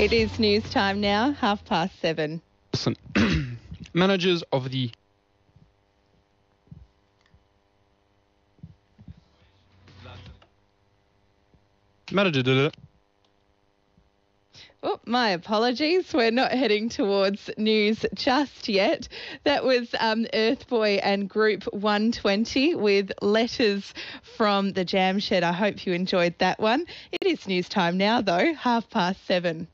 It is news time now, half past seven. Listen, managers of the manager did it. Oh, my apologies. We're not heading towards news just yet. That was um, Earthboy and Group 120 with letters from the Jam Shed. I hope you enjoyed that one. It is news time now, though, half past seven.